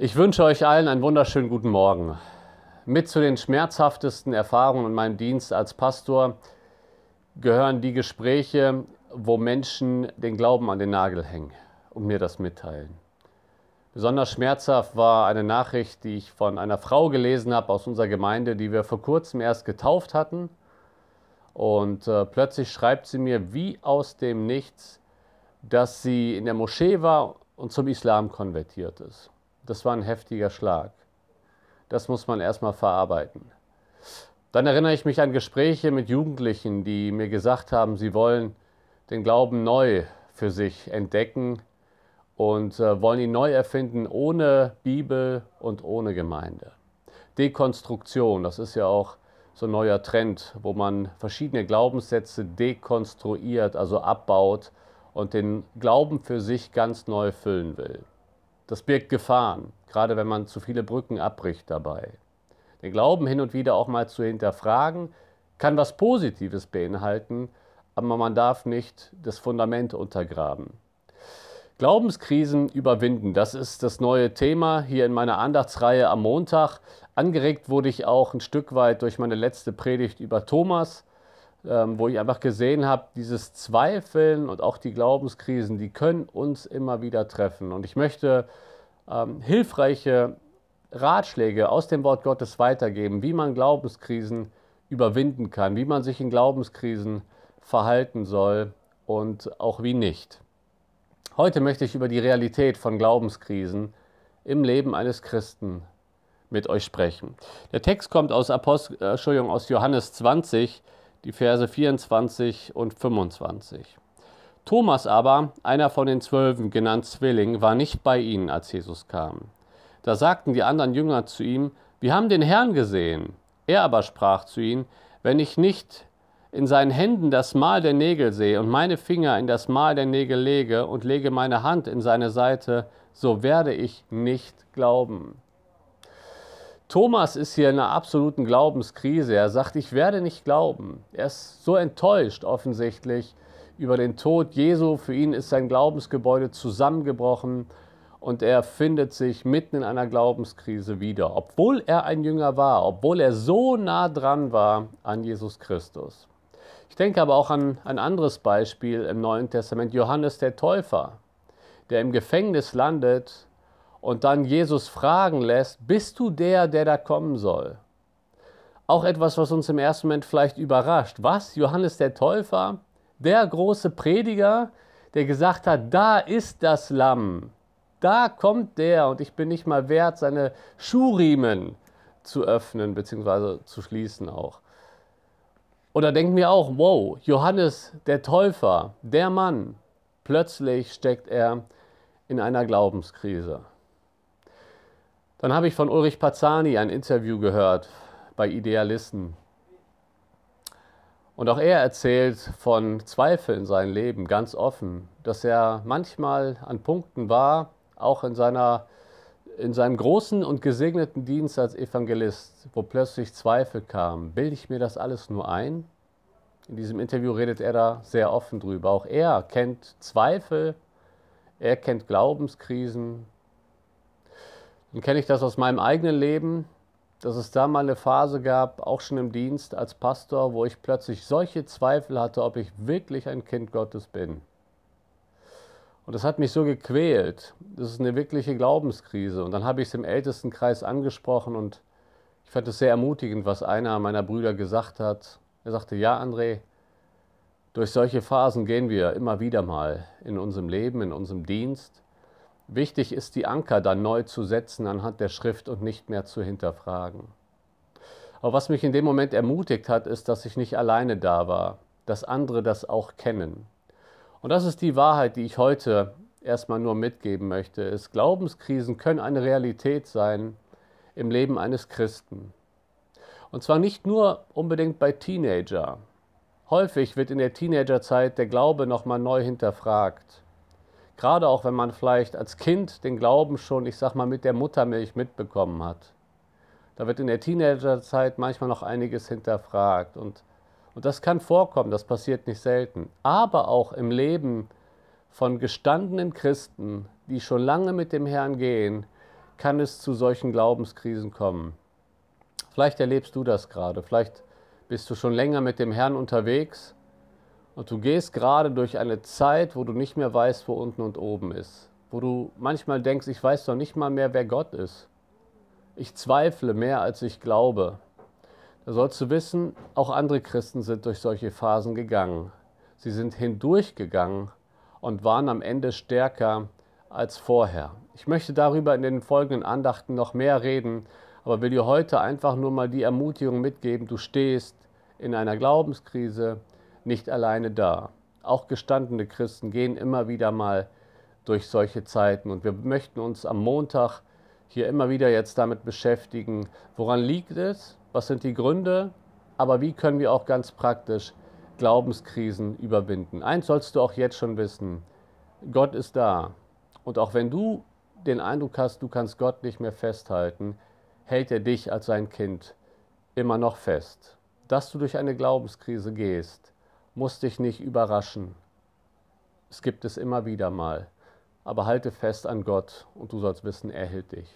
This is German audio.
Ich wünsche euch allen einen wunderschönen guten Morgen. Mit zu den schmerzhaftesten Erfahrungen in meinem Dienst als Pastor gehören die Gespräche, wo Menschen den Glauben an den Nagel hängen und mir das mitteilen. Besonders schmerzhaft war eine Nachricht, die ich von einer Frau gelesen habe aus unserer Gemeinde, die wir vor kurzem erst getauft hatten. Und äh, plötzlich schreibt sie mir wie aus dem Nichts, dass sie in der Moschee war und zum Islam konvertiert ist. Das war ein heftiger Schlag. Das muss man erstmal verarbeiten. Dann erinnere ich mich an Gespräche mit Jugendlichen, die mir gesagt haben, sie wollen den Glauben neu für sich entdecken und äh, wollen ihn neu erfinden ohne Bibel und ohne Gemeinde. Dekonstruktion, das ist ja auch so ein neuer Trend, wo man verschiedene Glaubenssätze dekonstruiert, also abbaut und den Glauben für sich ganz neu füllen will. Das birgt Gefahren, gerade wenn man zu viele Brücken abbricht dabei. Den Glauben hin und wieder auch mal zu hinterfragen, kann was Positives beinhalten, aber man darf nicht das Fundament untergraben. Glaubenskrisen überwinden, das ist das neue Thema hier in meiner Andachtsreihe am Montag. Angeregt wurde ich auch ein Stück weit durch meine letzte Predigt über Thomas, ähm, wo ich einfach gesehen habe, dieses Zweifeln und auch die Glaubenskrisen, die können uns immer wieder treffen. Und ich möchte ähm, hilfreiche Ratschläge aus dem Wort Gottes weitergeben, wie man Glaubenskrisen überwinden kann, wie man sich in Glaubenskrisen verhalten soll und auch wie nicht. Heute möchte ich über die Realität von Glaubenskrisen im Leben eines Christen mit euch sprechen. Der Text kommt aus, Apost äh, aus Johannes 20, die Verse 24 und 25. Thomas aber, einer von den Zwölfen, genannt Zwilling, war nicht bei ihnen, als Jesus kam. Da sagten die anderen Jünger zu ihm, wir haben den Herrn gesehen. Er aber sprach zu ihnen, wenn ich nicht in seinen Händen das Mal der Nägel sehe und meine Finger in das Mal der Nägel lege und lege meine Hand in seine Seite, so werde ich nicht glauben. Thomas ist hier in einer absoluten Glaubenskrise. Er sagt, ich werde nicht glauben. Er ist so enttäuscht offensichtlich über den Tod Jesu. Für ihn ist sein Glaubensgebäude zusammengebrochen und er findet sich mitten in einer Glaubenskrise wieder, obwohl er ein Jünger war, obwohl er so nah dran war an Jesus Christus. Ich denke aber auch an ein anderes Beispiel im Neuen Testament, Johannes der Täufer, der im Gefängnis landet und dann Jesus fragen lässt, bist du der, der da kommen soll? Auch etwas, was uns im ersten Moment vielleicht überrascht. Was? Johannes der Täufer? Der große Prediger, der gesagt hat, da ist das Lamm. Da kommt der und ich bin nicht mal wert, seine Schuhriemen zu öffnen bzw. zu schließen auch. Oder denken wir auch, wow, Johannes der Täufer, der Mann, plötzlich steckt er in einer Glaubenskrise. Dann habe ich von Ulrich Pazzani ein Interview gehört bei Idealisten. Und auch er erzählt von Zweifeln in seinem Leben ganz offen, dass er manchmal an Punkten war, auch in, seiner, in seinem großen und gesegneten Dienst als Evangelist, wo plötzlich Zweifel kamen. Bilde ich mir das alles nur ein? In diesem Interview redet er da sehr offen drüber. Auch er kennt Zweifel, er kennt Glaubenskrisen, dann kenne ich das aus meinem eigenen Leben, dass es da mal eine Phase gab, auch schon im Dienst als Pastor, wo ich plötzlich solche Zweifel hatte, ob ich wirklich ein Kind Gottes bin. Und das hat mich so gequält. Das ist eine wirkliche Glaubenskrise. Und dann habe ich es im Ältestenkreis angesprochen und ich fand es sehr ermutigend, was einer meiner Brüder gesagt hat. Er sagte, ja, André, durch solche Phasen gehen wir immer wieder mal in unserem Leben, in unserem Dienst. Wichtig ist, die Anker dann neu zu setzen anhand der Schrift und nicht mehr zu hinterfragen. Aber was mich in dem Moment ermutigt hat, ist, dass ich nicht alleine da war, dass andere das auch kennen. Und das ist die Wahrheit, die ich heute erstmal nur mitgeben möchte. Ist, Glaubenskrisen können eine Realität sein im Leben eines Christen. Und zwar nicht nur unbedingt bei Teenager. Häufig wird in der Teenagerzeit der Glaube nochmal neu hinterfragt. Gerade auch wenn man vielleicht als Kind den Glauben schon, ich sag mal, mit der Muttermilch mitbekommen hat. Da wird in der Teenagerzeit manchmal noch einiges hinterfragt. Und, und das kann vorkommen, das passiert nicht selten. Aber auch im Leben von gestandenen Christen, die schon lange mit dem Herrn gehen, kann es zu solchen Glaubenskrisen kommen. Vielleicht erlebst du das gerade, vielleicht bist du schon länger mit dem Herrn unterwegs und du gehst gerade durch eine Zeit, wo du nicht mehr weißt, wo unten und oben ist, wo du manchmal denkst, ich weiß doch nicht mal mehr, wer Gott ist. Ich zweifle mehr, als ich glaube. Da sollst du wissen, auch andere Christen sind durch solche Phasen gegangen. Sie sind hindurchgegangen und waren am Ende stärker als vorher. Ich möchte darüber in den folgenden Andachten noch mehr reden, aber will dir heute einfach nur mal die Ermutigung mitgeben, du stehst in einer Glaubenskrise nicht alleine da. Auch gestandene Christen gehen immer wieder mal durch solche Zeiten und wir möchten uns am Montag hier immer wieder jetzt damit beschäftigen, woran liegt es, was sind die Gründe, aber wie können wir auch ganz praktisch Glaubenskrisen überwinden. Eins sollst du auch jetzt schon wissen, Gott ist da. Und auch wenn du den Eindruck hast, du kannst Gott nicht mehr festhalten, hält er dich als sein Kind immer noch fest. Dass du durch eine Glaubenskrise gehst, muss dich nicht überraschen. Es gibt es immer wieder mal. Aber halte fest an Gott und du sollst wissen, er hält dich.